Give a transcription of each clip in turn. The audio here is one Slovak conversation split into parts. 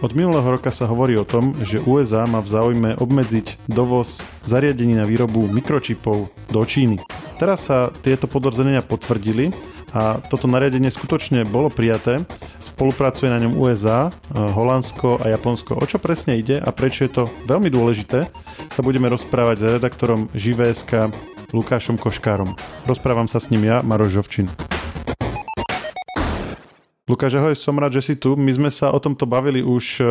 Od minulého roka sa hovorí o tom, že USA má v záujme obmedziť dovoz zariadení na výrobu mikročipov do Číny. Teraz sa tieto podozrenia potvrdili a toto nariadenie skutočne bolo prijaté. Spolupracuje na ňom USA, Holandsko a Japonsko. O čo presne ide a prečo je to veľmi dôležité, sa budeme rozprávať s redaktorom ŽVSK Lukášom Koškárom. Rozprávam sa s ním ja, Maroš Žovčin. Lukáš, ahoj, som rád, že si tu. My sme sa o tomto bavili už, e,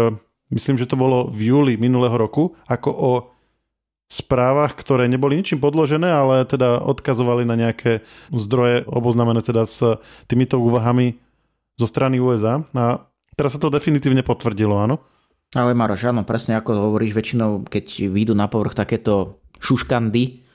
myslím, že to bolo v júli minulého roku, ako o správach, ktoré neboli ničím podložené, ale teda odkazovali na nejaké zdroje oboznámené teda s týmito úvahami zo strany USA. A teraz sa to definitívne potvrdilo, áno? Ale Maroš, áno, presne ako hovoríš, väčšinou keď vyjdú na povrch takéto šuškandy,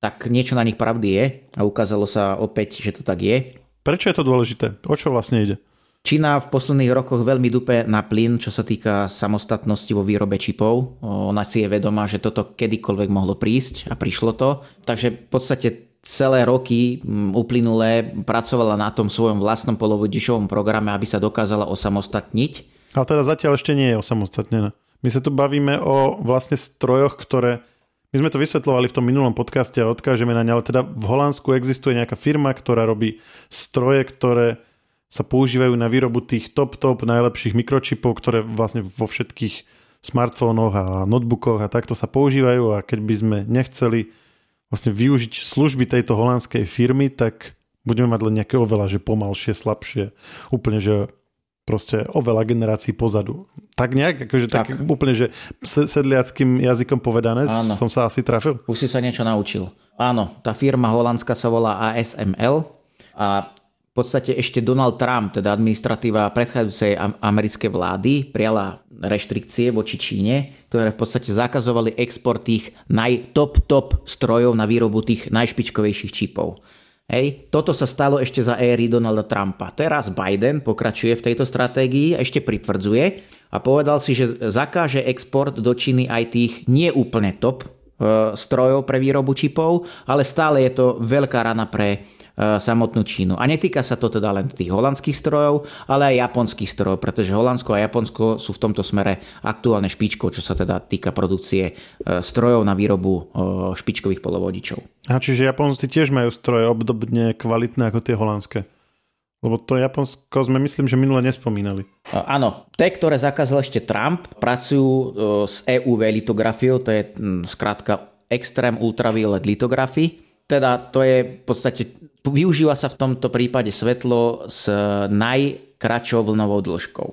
tak niečo na nich pravdy je a ukázalo sa opäť, že to tak je. Prečo je to dôležité? O čo vlastne ide? Čína v posledných rokoch veľmi dupe na plyn, čo sa týka samostatnosti vo výrobe čipov. Ona si je vedomá, že toto kedykoľvek mohlo prísť a prišlo to. Takže v podstate celé roky uplynulé pracovala na tom svojom vlastnom polovodičovom programe, aby sa dokázala osamostatniť. Ale teda zatiaľ ešte nie je osamostatnená. My sa tu bavíme o vlastne strojoch, ktoré my sme to vysvetľovali v tom minulom podcaste a odkážeme na ne, ale teda v Holandsku existuje nejaká firma, ktorá robí stroje, ktoré sa používajú na výrobu tých top-top najlepších mikročipov, ktoré vlastne vo všetkých smartfónoch a notebookoch a takto sa používajú a keď by sme nechceli vlastne využiť služby tejto holandskej firmy, tak budeme mať len nejaké oveľa, že pomalšie, slabšie, úplne, že proste oveľa generácií pozadu. Tak nejak, akože tak, tak úplne, že sedliackým jazykom povedané, Áno. som sa asi trafil. Už si sa niečo naučil. Áno, tá firma holandská sa volá ASML a v podstate ešte Donald Trump, teda administratíva predchádzajúcej americkej vlády, prijala reštrikcie voči Číne, ktoré v podstate zakazovali export tých najtop top strojov na výrobu tých najšpičkovejších čipov. Hej, toto sa stalo ešte za éry Donalda Trumpa. Teraz Biden pokračuje v tejto stratégii, ešte pritvrdzuje a povedal si, že zakáže export do Číny aj tých neúplne top e, strojov pre výrobu čipov, ale stále je to veľká rana pre samotnú Čínu. A netýka sa to teda len tých holandských strojov, ale aj japonských strojov, pretože Holandsko a Japonsko sú v tomto smere aktuálne špičkou, čo sa teda týka produkcie e, strojov na výrobu e, špičkových polovodičov. A čiže Japonci tiež majú stroje obdobne kvalitné ako tie holandské? Lebo to Japonsko sme myslím, že minule nespomínali. Áno, tie, ktoré zakázal ešte Trump, pracujú s EUV litografiou, to je skrátka Extreme Ultraviolet Lithography teda to je v podstate, využíva sa v tomto prípade svetlo s najkračou vlnovou dĺžkou.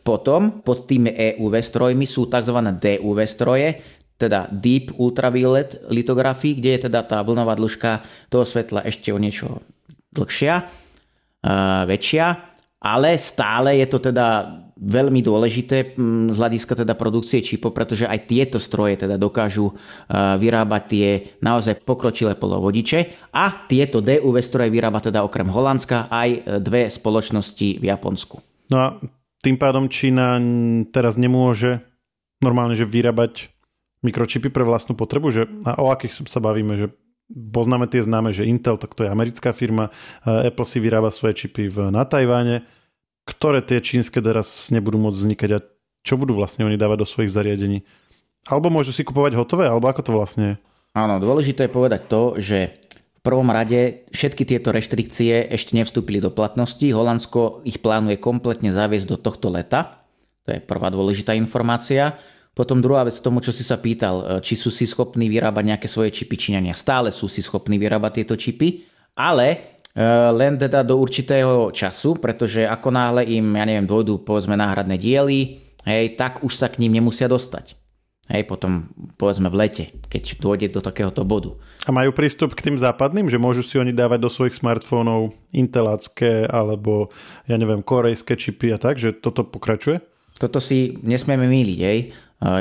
Potom pod tými EUV strojmi sú tzv. DUV stroje, teda Deep Ultraviolet litografii, kde je teda tá vlnová dĺžka toho svetla ešte o niečo dlhšia, väčšia, ale stále je to teda veľmi dôležité mm, z hľadiska teda produkcie čipov, pretože aj tieto stroje teda dokážu e, vyrábať tie naozaj pokročilé polovodiče a tieto DUV stroje vyrába teda okrem Holandska aj e, dve spoločnosti v Japonsku. No a tým pádom Čína teraz nemôže normálne že vyrábať mikročipy pre vlastnú potrebu, že a o akých sa bavíme, že poznáme tie známe, že Intel, tak to je americká firma, e, Apple si vyrába svoje čipy v, na Tajváne, ktoré tie čínske teraz nebudú môcť vznikať a čo budú vlastne oni dávať do svojich zariadení. Alebo môžu si kupovať hotové, alebo ako to vlastne je? Áno, dôležité je povedať to, že v prvom rade všetky tieto reštrikcie ešte nevstúpili do platnosti. Holandsko ich plánuje kompletne zaviesť do tohto leta. To je prvá dôležitá informácia. Potom druhá vec tomu, čo si sa pýtal, či sú si schopní vyrábať nejaké svoje čipy Číňania. Stále sú si schopní vyrábať tieto čipy, ale len teda do určitého času, pretože ako náhle im, ja neviem, dôjdu povedzme náhradné diely, hej, tak už sa k ním nemusia dostať. Hej, potom povedzme v lete, keď dôjde do takéhoto bodu. A majú prístup k tým západným, že môžu si oni dávať do svojich smartfónov intelácké alebo ja neviem, korejské čipy a tak, že toto pokračuje? Toto si nesmieme míliť, hej.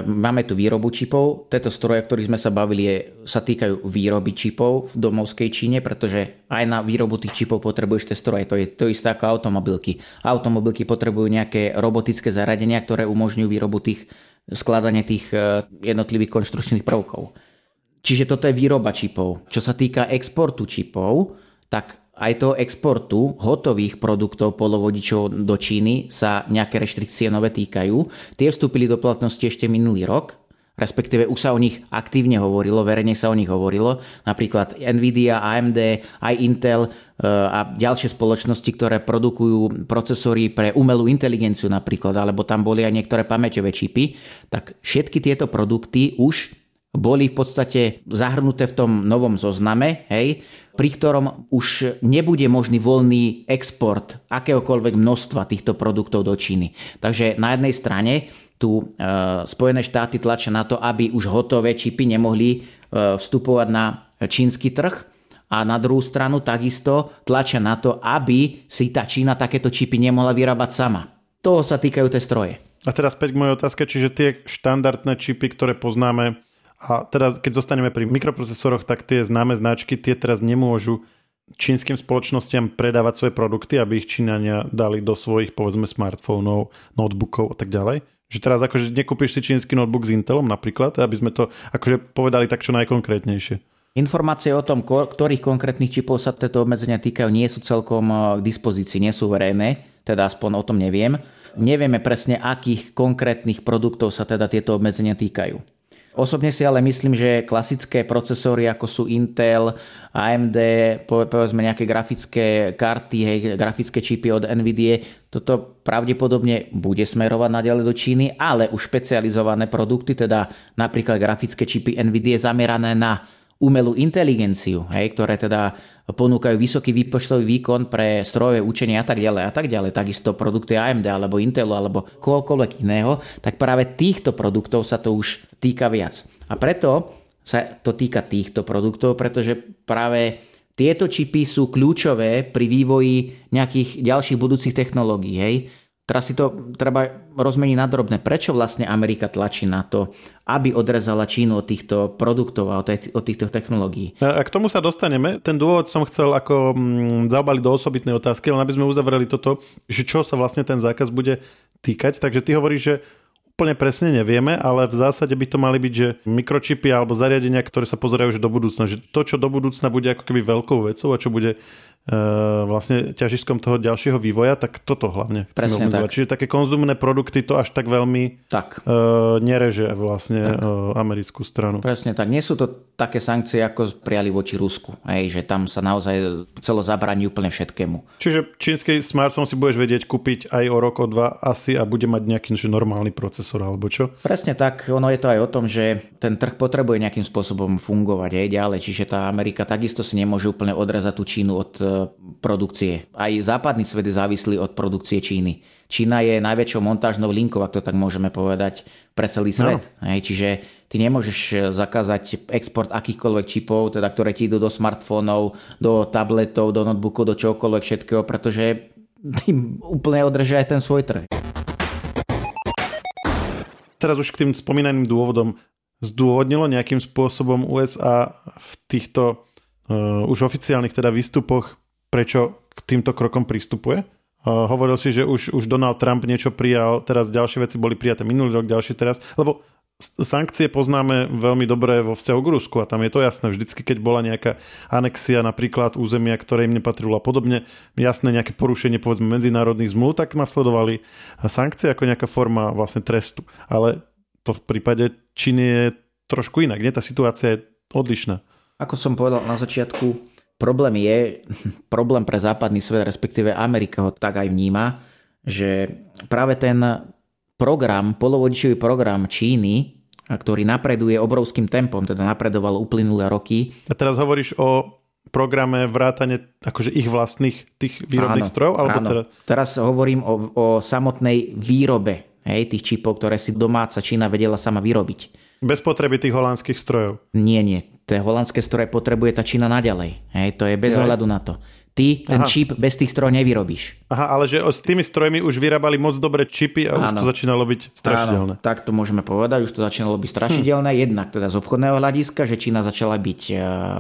Máme tu výrobu čipov. Tieto stroje, o ktorých sme sa bavili, je, sa týkajú výroby čipov v domovskej Číne, pretože aj na výrobu tých čipov potrebuješ tie stroje. To je to isté ako automobilky. Automobilky potrebujú nejaké robotické zariadenia, ktoré umožňujú výrobu tých, skladanie tých e, jednotlivých konštrukčných prvkov. Čiže toto je výroba čipov. Čo sa týka exportu čipov, tak aj toho exportu hotových produktov polovodičov do Číny sa nejaké reštrikcie nové týkajú. Tie vstúpili do platnosti ešte minulý rok, respektíve už sa o nich aktívne hovorilo, verejne sa o nich hovorilo, napríklad Nvidia, AMD, aj Intel e, a ďalšie spoločnosti, ktoré produkujú procesory pre umelú inteligenciu napríklad, alebo tam boli aj niektoré pamäťové čipy, tak všetky tieto produkty už boli v podstate zahrnuté v tom novom zozname, hej, pri ktorom už nebude možný voľný export akéhokoľvek množstva týchto produktov do Číny. Takže na jednej strane tu e, Spojené štáty tlačia na to, aby už hotové čipy nemohli e, vstupovať na čínsky trh a na druhú stranu takisto tlačia na to, aby si tá Čína takéto čipy nemohla vyrábať sama. Toho sa týkajú tie stroje. A teraz späť k mojej otázke, čiže tie štandardné čipy, ktoré poznáme, a teraz keď zostaneme pri mikroprocesoroch, tak tie známe značky, tie teraz nemôžu čínskym spoločnostiam predávať svoje produkty, aby ich Číňania dali do svojich, povedzme, smartfónov, notebookov a tak ďalej. Že teraz akože nekúpiš si čínsky notebook s Intelom napríklad, aby sme to akože povedali tak čo najkonkrétnejšie. Informácie o tom, ktorých konkrétnych čipov sa tieto obmedzenia týkajú, nie sú celkom eh, k dispozícii, nie sú verejné, teda aspoň o tom neviem. Nevieme presne, akých konkrétnych produktov sa teda tieto obmedzenia týkajú. Osobne si ale myslím, že klasické procesory ako sú Intel, AMD, povedzme nejaké grafické karty, hej, grafické čipy od NVIDIA, toto pravdepodobne bude smerovať naďalej do Číny, ale už špecializované produkty, teda napríklad grafické čipy NVIDIA zamerané na umelú inteligenciu, hej, ktoré teda ponúkajú vysoký výpočtový výkon pre strojové učenie a tak ďalej a tak ďalej, takisto produkty AMD alebo Intelu alebo kohokoľvek iného, tak práve týchto produktov sa to už týka viac. A preto sa to týka týchto produktov, pretože práve tieto čipy sú kľúčové pri vývoji nejakých ďalších budúcich technológií. Hej. Teraz si to treba rozmeniť na drobné. Prečo vlastne Amerika tlačí na to, aby odrezala Čínu od týchto produktov a od týchto technológií? A k tomu sa dostaneme. Ten dôvod som chcel ako mm, zaobaliť do osobitnej otázky, len aby sme uzavreli toto, že čo sa vlastne ten zákaz bude týkať. Takže ty hovoríš, že úplne presne nevieme, ale v zásade by to mali byť, že mikročipy alebo zariadenia, ktoré sa pozerajú že do budúcna. Že to, čo do budúcna bude ako keby veľkou vecou a čo bude vlastne ťažiskom toho ďalšieho vývoja, tak toto hlavne chceme tak. Čiže také konzumné produkty to až tak veľmi tak. Uh, nereže vlastne tak. Uh, americkú stranu. Presne tak. Nie sú to také sankcie, ako prijali voči Rusku. Hej, že tam sa naozaj celo zabraní úplne všetkému. Čiže čínsky smartphone si budeš vedieť kúpiť aj o rok, o dva asi a bude mať nejaký že normálny procesor alebo čo? Presne tak. Ono je to aj o tom, že ten trh potrebuje nejakým spôsobom fungovať aj ďalej. Čiže tá Amerika takisto si nemôže úplne odrezať tú Čínu od produkcie. Aj západný svet je závislý od produkcie Číny. Čína je najväčšou montážnou linkou, ak to tak môžeme povedať, pre celý svet. No. Hej, čiže ty nemôžeš eh, zakázať export akýchkoľvek čipov, teda, ktoré ti idú do smartfónov, do tabletov, do notebookov, do čokoľvek všetkého, pretože tým úplne održia aj ten svoj trh. Teraz už k tým spomínaným dôvodom. Zdôvodnilo nejakým spôsobom USA v týchto uh, už oficiálnych teda výstupoch, prečo k týmto krokom pristupuje. Uh, hovoril si, že už, už Donald Trump niečo prijal, teraz ďalšie veci boli prijaté minulý rok, ďalšie teraz, lebo sankcie poznáme veľmi dobre vo vzťahu k Rusku a tam je to jasné. Vždycky, keď bola nejaká anexia napríklad územia, ktoré im nepatrilo a podobne, jasné nejaké porušenie povedzme medzinárodných zmluv, tak nasledovali sankcie ako nejaká forma vlastne trestu. Ale to v prípade Číny je trošku inak. Nie? Tá situácia je odlišná. Ako som povedal na začiatku, problém je, problém pre západný svet, respektíve Amerika ho tak aj vníma, že práve ten program, polovodičový program Číny, ktorý napreduje obrovským tempom, teda napredoval uplynulé roky. A teraz hovoríš o programe vrátane akože ich vlastných tých výrobných áno, strojov? Alebo áno. Teda... Teraz hovorím o, o samotnej výrobe hej, tých čipov, ktoré si domáca Čína vedela sama vyrobiť. Bez potreby tých holandských strojov. Nie, nie. Tie holandské stroje potrebuje tá Čína naďalej. Hej, to je bez ohľadu na to. Ty ten Aha. čip bez tých strojov nevyrobíš. Aha, ale že s tými strojmi už vyrábali moc dobré čipy a Áno. už to začínalo byť strašidelné. Áno, tak to môžeme povedať, už to začínalo byť strašidelné. Hm. Jednak teda z obchodného hľadiska, že Čína začala byť e,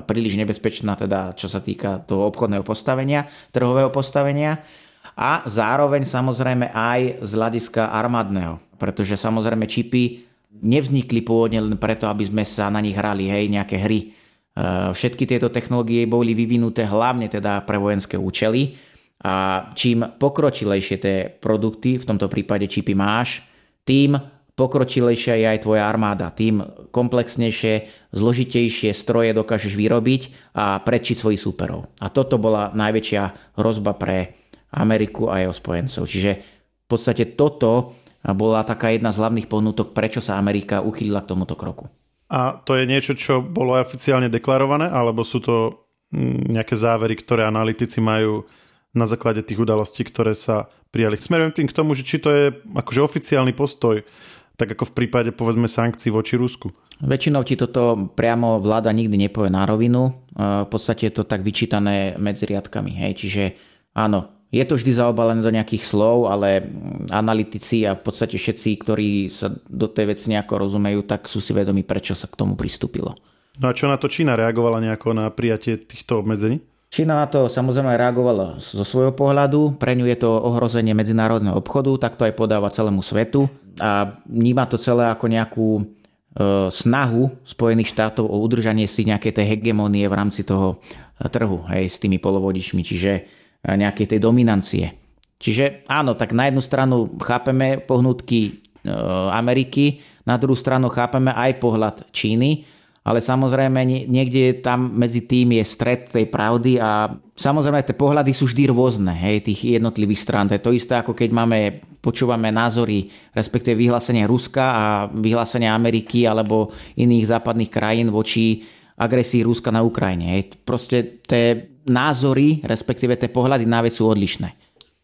príliš nebezpečná, teda čo sa týka toho obchodného postavenia, trhového postavenia a zároveň samozrejme aj z hľadiska armádneho. Pretože samozrejme čipy nevznikli pôvodne len preto, aby sme sa na nich hrali, hej, nejaké hry Všetky tieto technológie boli vyvinuté hlavne teda pre vojenské účely a čím pokročilejšie tie produkty, v tomto prípade čipy máš, tým pokročilejšia je aj tvoja armáda, tým komplexnejšie, zložitejšie stroje dokážeš vyrobiť a prečiť svojich súperov. A toto bola najväčšia hrozba pre Ameriku a jeho spojencov. Čiže v podstate toto bola taká jedna z hlavných pohnútok, prečo sa Amerika uchýlila k tomuto kroku. A to je niečo, čo bolo aj oficiálne deklarované, alebo sú to mm, nejaké závery, ktoré analytici majú na základe tých udalostí, ktoré sa prijali. Smerujem tým k tomu, že či to je akože oficiálny postoj tak ako v prípade povedzme sankcií voči Rusku. Väčšinou ti toto priamo vláda nikdy nepovie na rovinu. E, v podstate je to tak vyčítané medzi riadkami. Hej. Čiže áno, je to vždy zaobalené do nejakých slov, ale analytici a v podstate všetci, ktorí sa do tej veci nejako rozumejú, tak sú si vedomi, prečo sa k tomu pristúpilo. No a čo na to Čína reagovala nejako na prijatie týchto obmedzení? Čína na to samozrejme reagovala zo svojho pohľadu, pre ňu je to ohrozenie medzinárodného obchodu, tak to aj podáva celému svetu a vníma to celé ako nejakú e, snahu Spojených štátov o udržanie si nejakej tej hegemonie v rámci toho trhu hej, s tými polovodičmi, čiže nejakej tej dominancie. Čiže áno, tak na jednu stranu chápeme pohnutky Ameriky, na druhú stranu chápeme aj pohľad Číny, ale samozrejme niekde tam medzi tým je stred tej pravdy a samozrejme tie pohľady sú vždy rôzne, hej, tých jednotlivých strán. To je to isté, ako keď máme, počúvame názory, respektíve vyhlásenie Ruska a vyhlásenie Ameriky alebo iných západných krajín voči agresii Ruska na Ukrajine. Hej. Proste tie názory, respektíve tie pohľady na vec sú odlišné.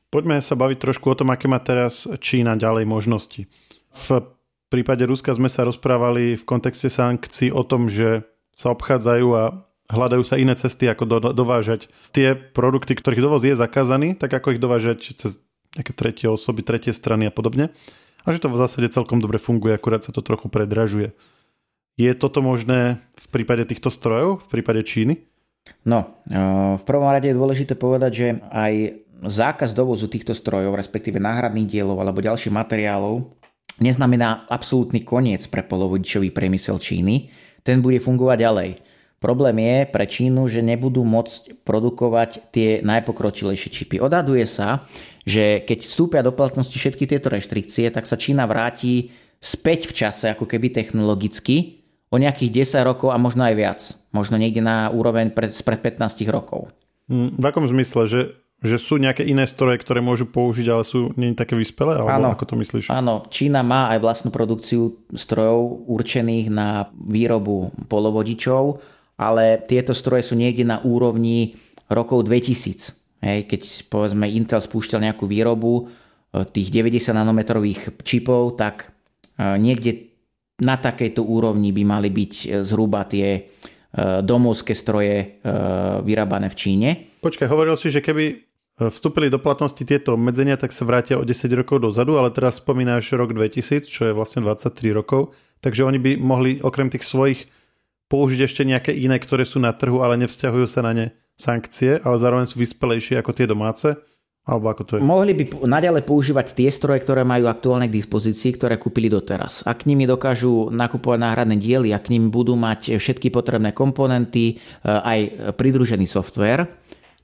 Poďme sa baviť trošku o tom, aké má teraz Čína ďalej možnosti. V prípade Ruska sme sa rozprávali v kontexte sankcií o tom, že sa obchádzajú a hľadajú sa iné cesty, ako do, dovážať tie produkty, ktorých dovoz je zakázaný, tak ako ich dovážať cez nejaké tretie osoby, tretie strany a podobne. A že to v zásade celkom dobre funguje, akurát sa to trochu predražuje. Je toto možné v prípade týchto strojov, v prípade Číny? No, v prvom rade je dôležité povedať, že aj zákaz dovozu týchto strojov, respektíve náhradných dielov alebo ďalších materiálov neznamená absolútny koniec pre polovodičový priemysel Číny, ten bude fungovať ďalej. Problém je pre Čínu, že nebudú môcť produkovať tie najpokročilejšie čipy. Odhaduje sa, že keď vstúpia do platnosti všetky tieto reštrikcie, tak sa Čína vráti späť v čase, ako keby technologicky, o nejakých 10 rokov a možno aj viac. Možno niekde na úroveň pred, spred 15 rokov. Mm, v akom zmysle? Že že sú nejaké iné stroje, ktoré môžu použiť, ale sú nie také vyspelé? Alebo áno, ako to myslíš? Áno, Čína má aj vlastnú produkciu strojov určených na výrobu polovodičov, ale tieto stroje sú niekde na úrovni rokov 2000. Hej, keď povedzme Intel spúšťal nejakú výrobu e, tých 90 nanometrových čipov, tak e, niekde na takejto úrovni by mali byť e, zhruba tie domovské stroje vyrábané v Číne. Počkaj, hovoril si, že keby vstúpili do platnosti tieto obmedzenia, tak sa vrátia o 10 rokov dozadu, ale teraz spomínaš rok 2000, čo je vlastne 23 rokov, takže oni by mohli okrem tých svojich použiť ešte nejaké iné, ktoré sú na trhu, ale nevzťahujú sa na ne sankcie, ale zároveň sú vyspelejšie ako tie domáce? Alebo ako to je? Mohli by naďalej používať tie stroje, ktoré majú aktuálne k dispozícii, ktoré kúpili doteraz. Ak nimi dokážu nakupovať náhradné diely, ak nimi budú mať všetky potrebné komponenty, e, aj pridružený software,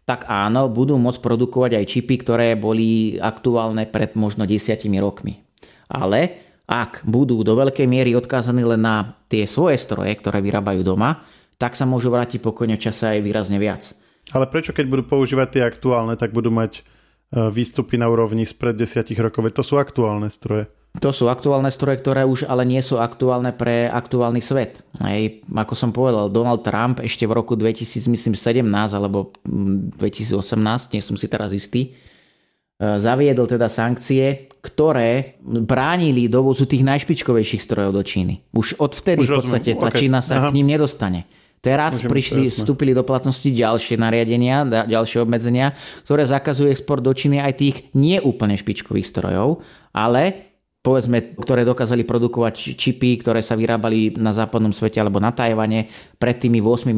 tak áno, budú môcť produkovať aj čipy, ktoré boli aktuálne pred možno desiatimi rokmi. Ale ak budú do veľkej miery odkázaní len na tie svoje stroje, ktoré vyrábajú doma, tak sa môžu vrátiť pokojne v čase aj výrazne viac. Ale prečo keď budú používať tie aktuálne, tak budú mať výstupy na úrovni spred desiatich rokov? To sú aktuálne stroje. To sú aktuálne stroje, ktoré už ale nie sú aktuálne pre aktuálny svet. Hej, ako som povedal, Donald Trump ešte v roku 2017 alebo 2018, mm, nie som si teraz istý, e, zaviedol teda sankcie, ktoré bránili dovozu tých najšpičkovejších strojov do Číny. Už odvtedy Už v podstate tá okay. Čína sa Aha. k ním nedostane. Teraz Môžem, prišli, vstúpili do platnosti ďalšie nariadenia, ďalšie obmedzenia, ktoré zakazujú export do Číny aj tých neúplne špičkových strojov, ale povedzme, ktoré dokázali produkovať čipy, ktoré sa vyrábali na západnom svete alebo na Tajvane pred tými 8-10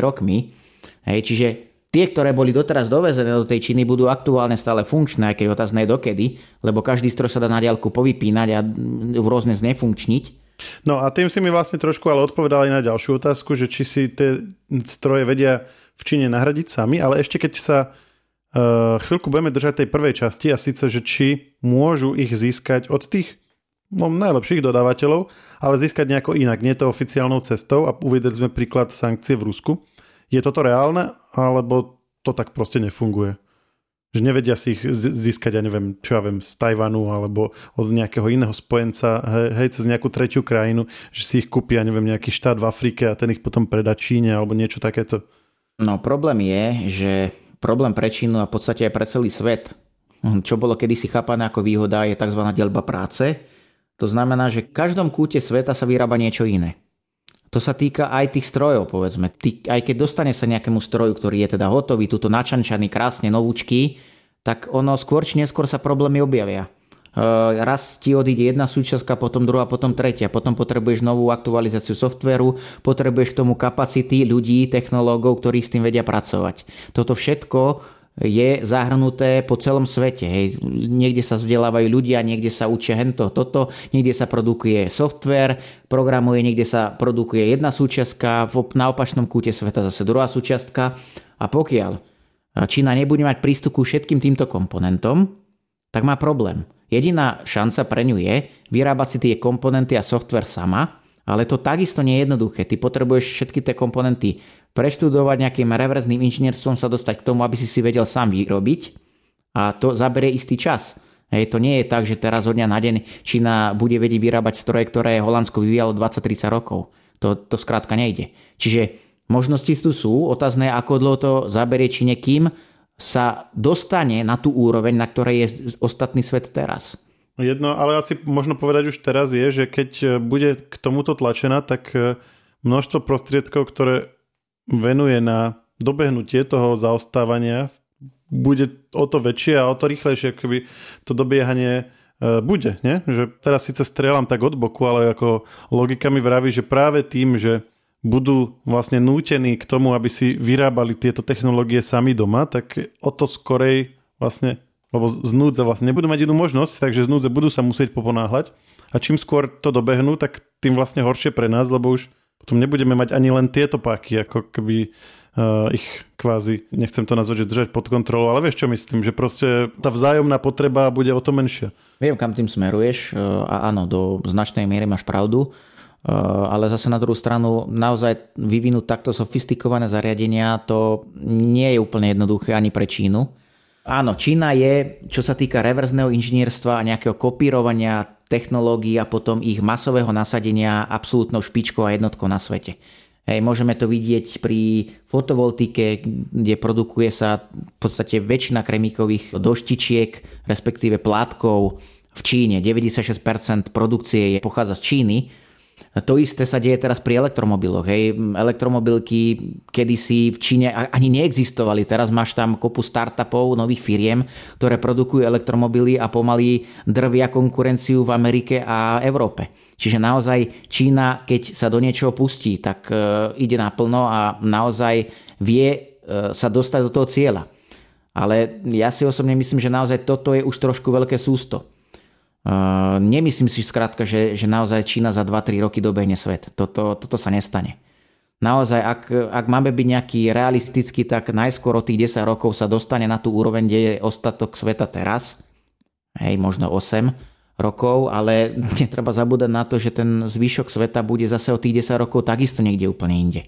rokmi. Hej, čiže tie, ktoré boli doteraz dovezené do tej Číny, budú aktuálne stále funkčné, aj keď otázne je dokedy, lebo každý stroj sa dá na diaľku povypínať a rôzne znefunkčniť. No a tým si mi vlastne trošku ale odpovedali na ďalšiu otázku, že či si tie stroje vedia v Číne nahradiť sami, ale ešte keď sa uh, chvíľku budeme držať tej prvej časti a síce, že či môžu ich získať od tých no, najlepších dodávateľov, ale získať nejako inak, nie to oficiálnou cestou a uvedeli sme príklad sankcie v Rusku. Je toto reálne, alebo to tak proste nefunguje? Že nevedia si ich získať, ja neviem, čo ja viem, z Tajvanu alebo od nejakého iného spojenca, hej, cez nejakú tretiu krajinu, že si ich kúpia, neviem, nejaký štát v Afrike a ten ich potom predá Číne alebo niečo takéto. No problém je, že problém pre Čínu a v podstate aj pre celý svet, čo bolo kedysi chápané ako výhoda, je tzv. delba práce. To znamená, že v každom kúte sveta sa vyrába niečo iné. To sa týka aj tých strojov, povedzme. Ty, aj keď dostane sa nejakému stroju, ktorý je teda hotový, túto načančaný, krásne, novúčky, tak ono skôr či neskôr sa problémy objavia. E, raz ti odíde jedna súčiastka, potom druhá, potom tretia. Potom potrebuješ novú aktualizáciu softveru, potrebuješ tomu kapacity ľudí, technológov, ktorí s tým vedia pracovať. Toto všetko je zahrnuté po celom svete. Hej. Niekde sa vzdelávajú ľudia, niekde sa učia hento, toto, niekde sa produkuje software, programuje, niekde sa produkuje jedna súčiastka, na opačnom kúte sveta zase druhá súčiastka. A pokiaľ Čína nebude mať prístup ku všetkým týmto komponentom, tak má problém. Jediná šanca pre ňu je vyrábať si tie komponenty a software sama, ale to takisto nie je jednoduché. Ty potrebuješ všetky tie komponenty preštudovať nejakým reverzným inžinierstvom sa dostať k tomu, aby si si vedel sám vyrobiť a to zaberie istý čas. Hej, to nie je tak, že teraz od dňa na deň Čína bude vedieť vyrábať stroje, ktoré Holandsko vyvíjalo 20-30 rokov. To, to skrátka nejde. Čiže možnosti tu sú, otázne ako dlho to zaberie či nekým sa dostane na tú úroveň, na ktorej je ostatný svet teraz. Jedno, ale asi možno povedať už teraz je, že keď e, bude k tomuto tlačená, tak e, množstvo prostriedkov, ktoré venuje na dobehnutie toho zaostávania, bude o to väčšie a o to rýchlejšie, keby to dobiehanie e, bude. Nie? Že teraz síce strieľam tak od boku, ale ako logika mi vraví, že práve tým, že budú vlastne nútení k tomu, aby si vyrábali tieto technológie sami doma, tak o to skorej vlastne lebo z núdze vlastne nebudú mať inú možnosť, takže z núdze budú sa musieť poponáhľať a čím skôr to dobehnú, tak tým vlastne horšie pre nás, lebo už potom nebudeme mať ani len tieto páky, ako keby uh, ich kvázi, nechcem to nazvať, že držať pod kontrolou, ale vieš čo myslím, že proste tá vzájomná potreba bude o to menšia. Viem, kam tým smeruješ e, a áno, do značnej miery máš pravdu, e, ale zase na druhú stranu naozaj vyvinúť takto sofistikované zariadenia to nie je úplne jednoduché ani pre Čínu Áno, Čína je, čo sa týka reverzného inžinierstva a nejakého kopírovania technológií a potom ich masového nasadenia absolútnou špičkou a jednotkou na svete. Hej, môžeme to vidieť pri fotovoltike, kde produkuje sa v podstate väčšina kremíkových doštičiek, respektíve plátkov v Číne. 96% produkcie je, pochádza z Číny to isté sa deje teraz pri elektromobiloch. Hej. Elektromobilky kedysi v Číne ani neexistovali. Teraz máš tam kopu startupov, nových firiem, ktoré produkujú elektromobily a pomaly drvia konkurenciu v Amerike a Európe. Čiže naozaj Čína, keď sa do niečoho pustí, tak e, ide naplno a naozaj vie e, sa dostať do toho cieľa. Ale ja si osobne myslím, že naozaj toto je už trošku veľké sústo nemyslím si skrátka, že, že naozaj Čína za 2-3 roky dobehne svet. Toto, toto sa nestane. Naozaj, ak, ak máme byť nejaký realistický, tak najskôr o tých 10 rokov sa dostane na tú úroveň, kde je ostatok sveta teraz. Hej, možno 8 rokov, ale netreba zabúdať na to, že ten zvyšok sveta bude zase o tých 10 rokov takisto niekde úplne inde.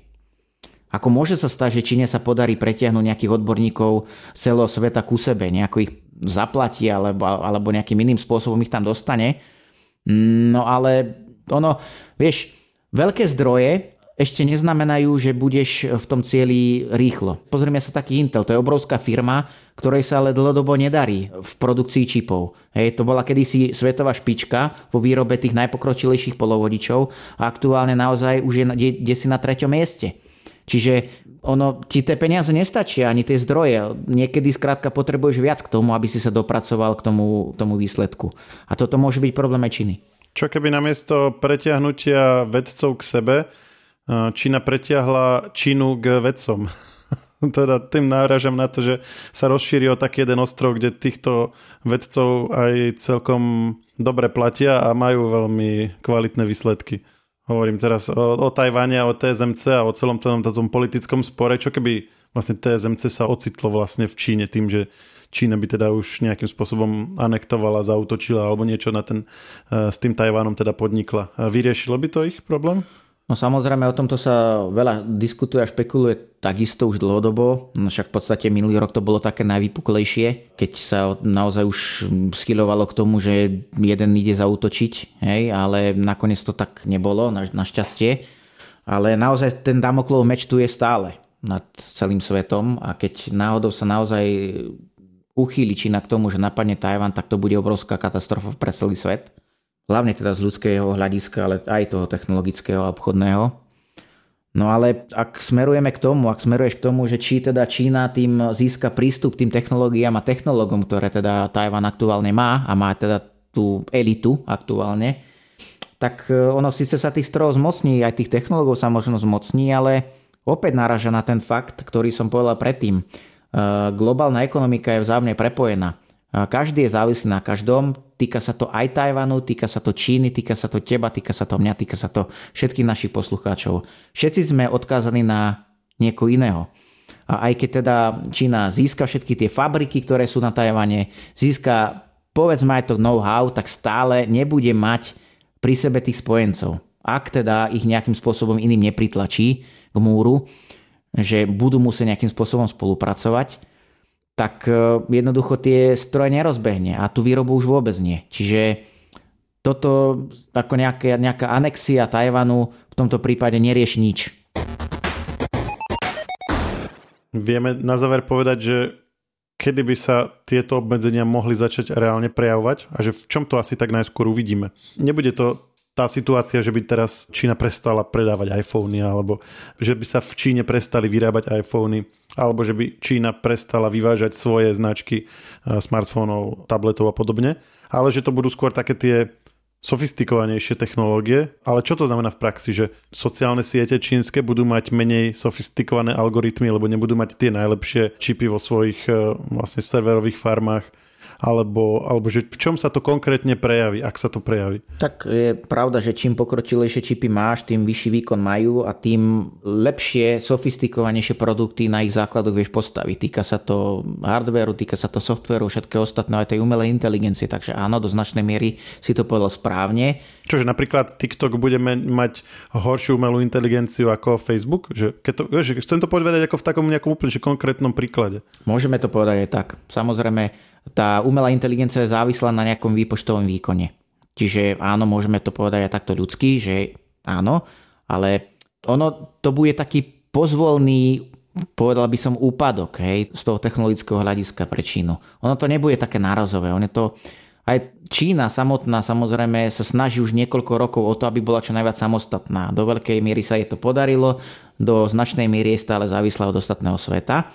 Ako môže sa stať, že Číne sa podarí pretiahnuť nejakých odborníkov celého sveta ku sebe, nejako ich zaplatí alebo, alebo nejakým iným spôsobom ich tam dostane. No ale ono, vieš, veľké zdroje ešte neznamenajú, že budeš v tom cieli rýchlo. Pozrieme sa taký Intel, to je obrovská firma, ktorej sa ale dlhodobo nedarí v produkcii čipov. Hej, to bola kedysi svetová špička vo výrobe tých najpokročilejších polovodičov a aktuálne naozaj už je desi na treťom mieste. Čiže ono, ti tie peniaze nestačia, ani tie zdroje. Niekedy skrátka potrebuješ viac k tomu, aby si sa dopracoval k tomu, tomu výsledku. A toto môže byť problém aj Číny. Čo keby namiesto pretiahnutia vedcov k sebe, Čína pretiahla Čínu k vedcom? teda tým náražam na to, že sa rozšíri o taký jeden ostrov, kde týchto vedcov aj celkom dobre platia a majú veľmi kvalitné výsledky. Hovorím teraz o, o Tajvane a o TSMC a o celom tom, tom politickom spore, čo keby vlastne TSMC sa ocitlo vlastne v Číne tým, že Čína by teda už nejakým spôsobom anektovala, zautočila alebo niečo na ten, eh, s tým Tajvanom teda podnikla. Vyriešilo by to ich problém? No samozrejme o tomto sa veľa diskutuje a špekuluje takisto už dlhodobo, no však v podstate minulý rok to bolo také najvypuklejšie, keď sa naozaj už schylovalo k tomu, že jeden ide zautočiť, hej, ale nakoniec to tak nebolo, na, našťastie. Ale naozaj ten Damoklov meč tu je stále nad celým svetom a keď náhodou sa naozaj uchýli Čína k tomu, že napadne Tajvan, tak to bude obrovská katastrofa pre celý svet hlavne teda z ľudského hľadiska, ale aj toho technologického a obchodného. No ale ak smerujeme k tomu, ak smeruješ k tomu, že či teda Čína tým získa prístup tým technológiám a technológom, ktoré teda Tajvan aktuálne má a má teda tú elitu aktuálne, tak e, ono síce sa tých strojov zmocní, aj tých technológov sa možno zmocní, ale opäť naraža na ten fakt, ktorý som povedal predtým. E, globálna ekonomika je vzájomne prepojená. Každý je závislý na každom, týka sa to aj Tajvanu, týka sa to Číny, týka sa to teba, týka sa to mňa, týka sa to všetkých našich poslucháčov. Všetci sme odkázaní na niekoho iného. A aj keď teda Čína získa všetky tie fabriky, ktoré sú na Tajvane, získa povedzme aj to know-how, tak stále nebude mať pri sebe tých spojencov. Ak teda ich nejakým spôsobom iným nepritlačí k múru, že budú musieť nejakým spôsobom spolupracovať, tak e, jednoducho tie stroje nerozbehne a tú výrobu už vôbec nie. Čiže toto ako nejaká, nejaká anexia Tajvanu v tomto prípade nerieši nič. Vieme na záver povedať, že kedy by sa tieto obmedzenia mohli začať reálne prejavovať a že v čom to asi tak najskôr uvidíme. Nebude to tá situácia, že by teraz Čína prestala predávať iPhony, alebo že by sa v Číne prestali vyrábať iPhony, alebo že by Čína prestala vyvážať svoje značky eh, smartfónov, tabletov a podobne, ale že to budú skôr také tie sofistikovanejšie technológie, ale čo to znamená v praxi, že sociálne siete čínske budú mať menej sofistikované algoritmy, lebo nebudú mať tie najlepšie čipy vo svojich eh, vlastne serverových farmách, alebo, alebo že v čom sa to konkrétne prejaví, ak sa to prejaví? Tak je pravda, že čím pokročilejšie čipy máš, tým vyšší výkon majú a tým lepšie, sofistikovanejšie produkty na ich základoch vieš postaviť. Týka sa to hardwareu, týka sa to softwareu, všetkého ostatného, aj tej umelej inteligencie. Takže áno, do značnej miery si to povedal správne. Čože napríklad TikTok budeme mať horšiu umelú inteligenciu ako Facebook? Že keď to, že chcem to povedať ako v takom nejakom úplne konkrétnom príklade. Môžeme to povedať aj tak. Samozrejme, tá umelá inteligencia je závislá na nejakom výpočtovom výkone. Čiže áno, môžeme to povedať aj takto ľudsky, že áno, ale ono to bude taký pozvolný, povedal by som, úpadok hej, z toho technologického hľadiska pre Čínu. Ono to nebude také nárazové, ono to, aj Čína samotná samozrejme sa snaží už niekoľko rokov o to, aby bola čo najviac samostatná. Do veľkej miery sa jej to podarilo, do značnej miery je stále závislá od ostatného sveta.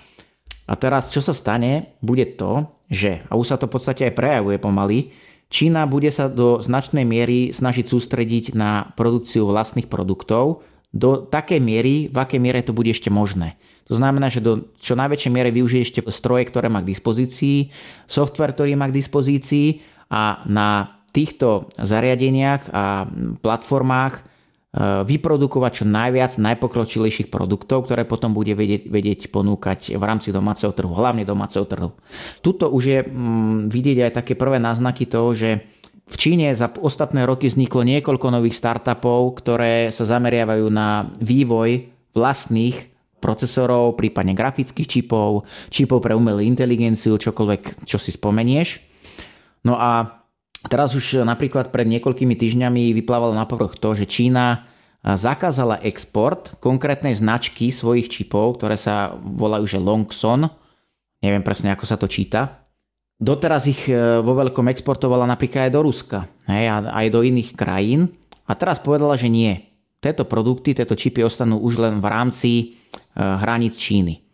A teraz, čo sa stane, bude to, že, a už sa to v podstate aj prejavuje pomaly, Čína bude sa do značnej miery snažiť sústrediť na produkciu vlastných produktov do takej miery, v akej miere to bude ešte možné. To znamená, že do čo najväčšej miere využije ešte stroje, ktoré má k dispozícii, software, ktorý má k dispozícii a na týchto zariadeniach a platformách vyprodukovať čo najviac najpokročilejších produktov, ktoré potom bude vedieť, vedieť ponúkať v rámci domáceho trhu, hlavne domáceho trhu. Tuto už je mm, vidieť aj také prvé náznaky toho, že v Číne za ostatné roky vzniklo niekoľko nových startupov, ktoré sa zameriavajú na vývoj vlastných procesorov, prípadne grafických čipov, čipov pre umelú inteligenciu, čokoľvek, čo si spomenieš. No a Teraz už napríklad pred niekoľkými týždňami vyplávalo na povrch to, že Čína zakázala export konkrétnej značky svojich čipov, ktoré sa volajú že Longson. Neviem presne, ako sa to číta. Doteraz ich e, vo veľkom exportovala napríklad aj do Ruska hej, aj do iných krajín. A teraz povedala, že nie. Tieto produkty, tieto čipy ostanú už len v rámci e, hraníc Číny.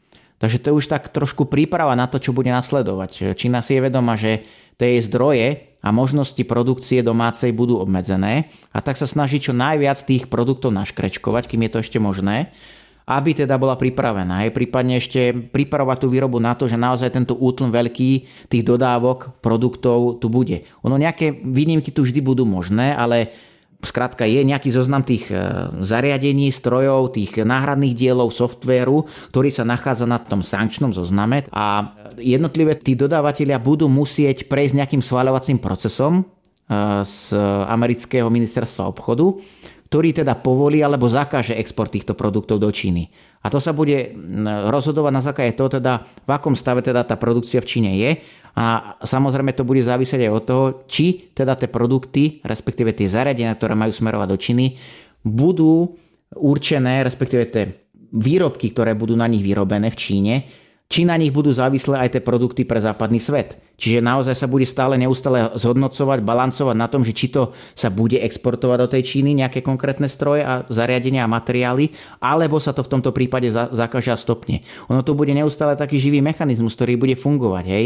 Takže to je už tak trošku príprava na to, čo bude nasledovať. Čína si je vedoma, že tie zdroje a možnosti produkcie domácej budú obmedzené a tak sa snaží čo najviac tých produktov naškrečkovať, kým je to ešte možné. aby teda bola pripravená. Hej, prípadne ešte pripravovať tú výrobu na to, že naozaj tento útln veľký tých dodávok produktov tu bude. Ono nejaké výnimky tu vždy budú možné, ale Skrátka je nejaký zoznam tých e, zariadení, strojov, tých náhradných dielov, softvéru, ktorý sa nachádza na tom sankčnom zozname a jednotlivé tí dodávateľia budú musieť prejsť nejakým schváľovacím procesom e, z amerického ministerstva obchodu, ktorý teda povolí alebo zakáže export týchto produktov do Číny. A to sa bude rozhodovať na základe toho, teda, v akom stave teda tá produkcia v Číne je. A samozrejme to bude závisieť aj od toho, či teda tie produkty, respektíve tie zariadenia, ktoré majú smerovať do Číny, budú určené, respektíve tie výrobky, ktoré budú na nich vyrobené v Číne, či na nich budú závislé aj tie produkty pre západný svet. Čiže naozaj sa bude stále neustále zhodnocovať, balancovať na tom, že či to sa bude exportovať do tej Číny nejaké konkrétne stroje a zariadenia a materiály, alebo sa to v tomto prípade za, zakaže a stopne. Ono tu bude neustále taký živý mechanizmus, ktorý bude fungovať. Hej?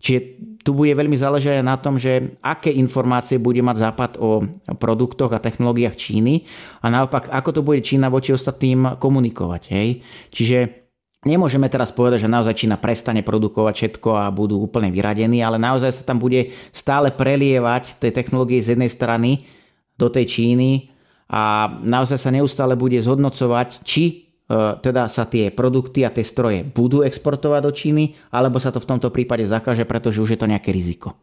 Čiže tu bude veľmi záležať na tom, že aké informácie bude mať Západ o produktoch a technológiách Číny a naopak, ako to bude Čína voči ostatným komunikovať. Hej? Čiže Nemôžeme teraz povedať, že naozaj Čína prestane produkovať všetko a budú úplne vyradení, ale naozaj sa tam bude stále prelievať tej technológie z jednej strany do tej Číny a naozaj sa neustále bude zhodnocovať, či e, teda sa tie produkty a tie stroje budú exportovať do Číny, alebo sa to v tomto prípade zakáže, pretože už je to nejaké riziko.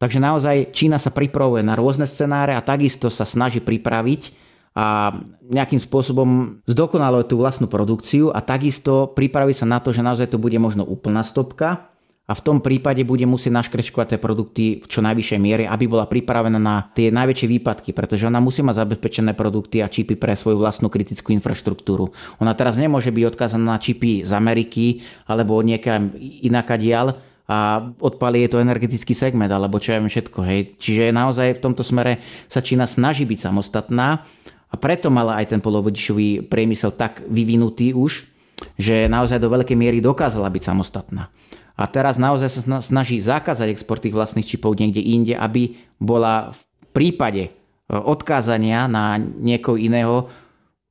Takže naozaj Čína sa pripravuje na rôzne scenáre a takisto sa snaží pripraviť a nejakým spôsobom zdokonaluje tú vlastnú produkciu a takisto pripraví sa na to, že naozaj to bude možno úplná stopka a v tom prípade bude musieť naškrečkovať tie produkty v čo najvyššej miere, aby bola pripravená na tie najväčšie výpadky, pretože ona musí mať zabezpečené produkty a čipy pre svoju vlastnú kritickú infraštruktúru. Ona teraz nemôže byť odkázaná na čipy z Ameriky alebo niekam inakadiaľ, a odpali je to energetický segment, alebo čo ja viem všetko. Hej. Čiže naozaj v tomto smere sa Čína snaží byť samostatná a preto mala aj ten polovodičový priemysel tak vyvinutý už, že naozaj do veľkej miery dokázala byť samostatná. A teraz naozaj sa snaží zakázať export tých vlastných čipov niekde inde, aby bola v prípade e, odkázania na niekoho iného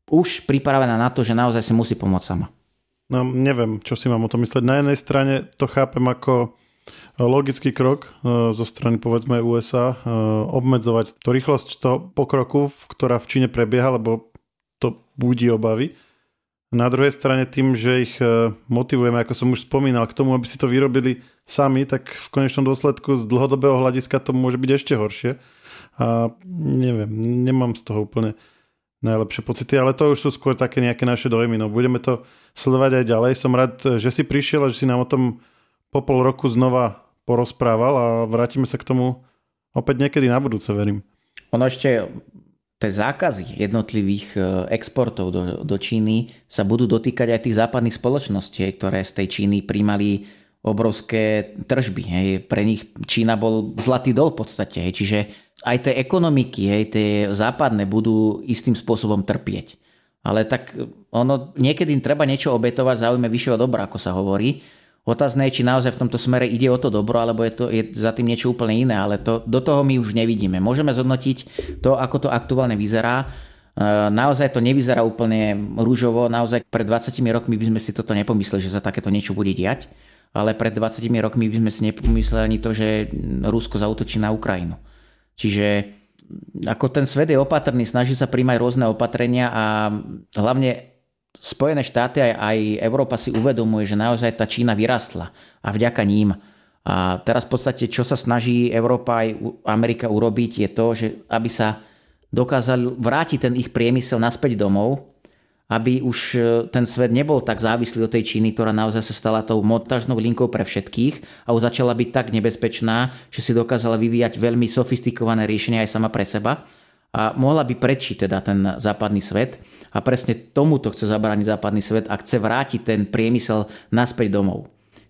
už pripravená na to, že naozaj si musí pomôcť sama. No neviem, čo si mám o tom mysleť. Na jednej strane to chápem ako logický krok e, zo strany povedzme USA e, obmedzovať to rýchlosť toho pokroku, ktorá v Číne prebieha, lebo to budí obavy. Na druhej strane tým, že ich e, motivujeme, ako som už spomínal, k tomu, aby si to vyrobili sami, tak v konečnom dôsledku z dlhodobého hľadiska to môže byť ešte horšie. A neviem, nemám z toho úplne najlepšie pocity, ale to už sú skôr také nejaké naše dojmy. No, budeme to sledovať aj ďalej. Som rád, že si prišiel a že si nám o tom po pol roku znova porozprával a vrátime sa k tomu opäť niekedy na budúce, verím. Ono ešte tie zákazy jednotlivých e, exportov do, do Číny sa budú dotýkať aj tých západných spoločností, ktoré z tej Číny príjmali obrovské tržby. Hej. Pre nich Čína bol zlatý dol v podstate. Hej. Čiže aj tie ekonomiky, hej, tie západné budú istým spôsobom trpieť. Ale tak ono, niekedy treba niečo obetovať záujme vyššieho dobra, ako sa hovorí. Otázne je, či naozaj v tomto smere ide o to dobro, alebo je, to, je za tým niečo úplne iné, ale to, do toho my už nevidíme. Môžeme zhodnotiť to, ako to aktuálne vyzerá. E, naozaj to nevyzerá úplne rúžovo, naozaj pred 20 rokmi by sme si toto nepomysleli, že sa takéto niečo bude diať, ale pred 20 rokmi by sme si nepomysleli ani to, že Rusko zautočí na Ukrajinu. Čiže ako ten svet je opatrný, snaží sa príjmať rôzne opatrenia a hlavne Spojené štáty aj, aj Európa si uvedomuje, že naozaj tá Čína vyrastla a vďaka ním. A teraz v podstate, čo sa snaží Európa aj Amerika urobiť, je to, že aby sa dokázali vrátiť ten ich priemysel naspäť domov, aby už e, ten svet nebol tak závislý od tej Číny, ktorá naozaj sa stala tou montážnou linkou pre všetkých a už začala byť tak nebezpečná, že si dokázala vyvíjať veľmi sofistikované riešenia aj sama pre seba a mohla by prečiť teda ten západný svet a presne tomuto chce zabrániť západný svet a chce vrátiť ten priemysel naspäť domov.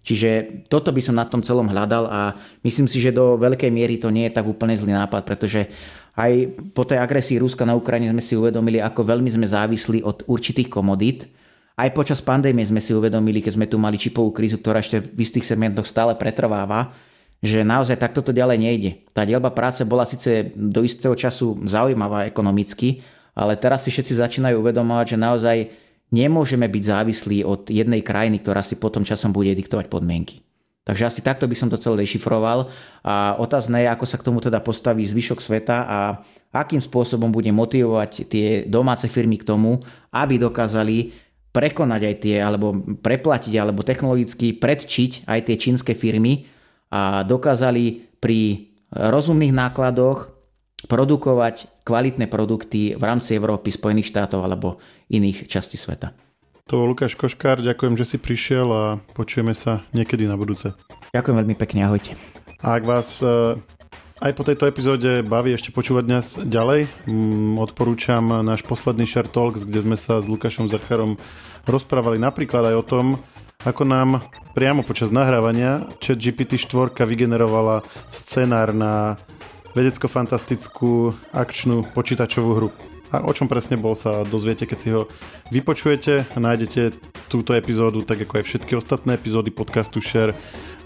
Čiže toto by som na tom celom hľadal a myslím si, že do veľkej miery to nie je tak úplne zlý nápad, pretože aj po tej agresii Ruska na Ukrajine sme si uvedomili, ako veľmi sme závisli od určitých komodít. Aj počas pandémie sme si uvedomili, keď sme tu mali čipovú krízu, ktorá ešte v istých segmentoch stále pretrváva, že naozaj takto to ďalej nejde. Tá dielba práce bola síce do istého času zaujímavá ekonomicky, ale teraz si všetci začínajú uvedomovať, že naozaj nemôžeme byť závislí od jednej krajiny, ktorá si potom časom bude diktovať podmienky. Takže asi takto by som to celé dešifroval a otázne je, ako sa k tomu teda postaví zvyšok sveta a akým spôsobom bude motivovať tie domáce firmy k tomu, aby dokázali prekonať aj tie, alebo preplatiť, alebo technologicky predčiť aj tie čínske firmy a dokázali pri rozumných nákladoch produkovať kvalitné produkty v rámci Európy, Spojených štátov alebo iných častí sveta. To bol Lukáš Koškár, ďakujem, že si prišiel a počujeme sa niekedy na budúce. Ďakujem veľmi pekne, ahojte. A ak vás e, aj po tejto epizóde baví ešte počúvať dnes ďalej, odporúčam náš posledný Share Talks, kde sme sa s Lukášom Zacharom rozprávali napríklad aj o tom, ako nám priamo počas nahrávania ChatGPT 4 vygenerovala scenár na vedecko-fantastickú akčnú počítačovú hru. A o čom presne bol sa dozviete, keď si ho vypočujete a nájdete túto epizódu, tak ako aj všetky ostatné epizódy podcastu Share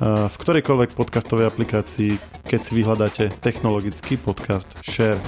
v ktorejkoľvek podcastovej aplikácii, keď si vyhľadáte technologický podcast Share.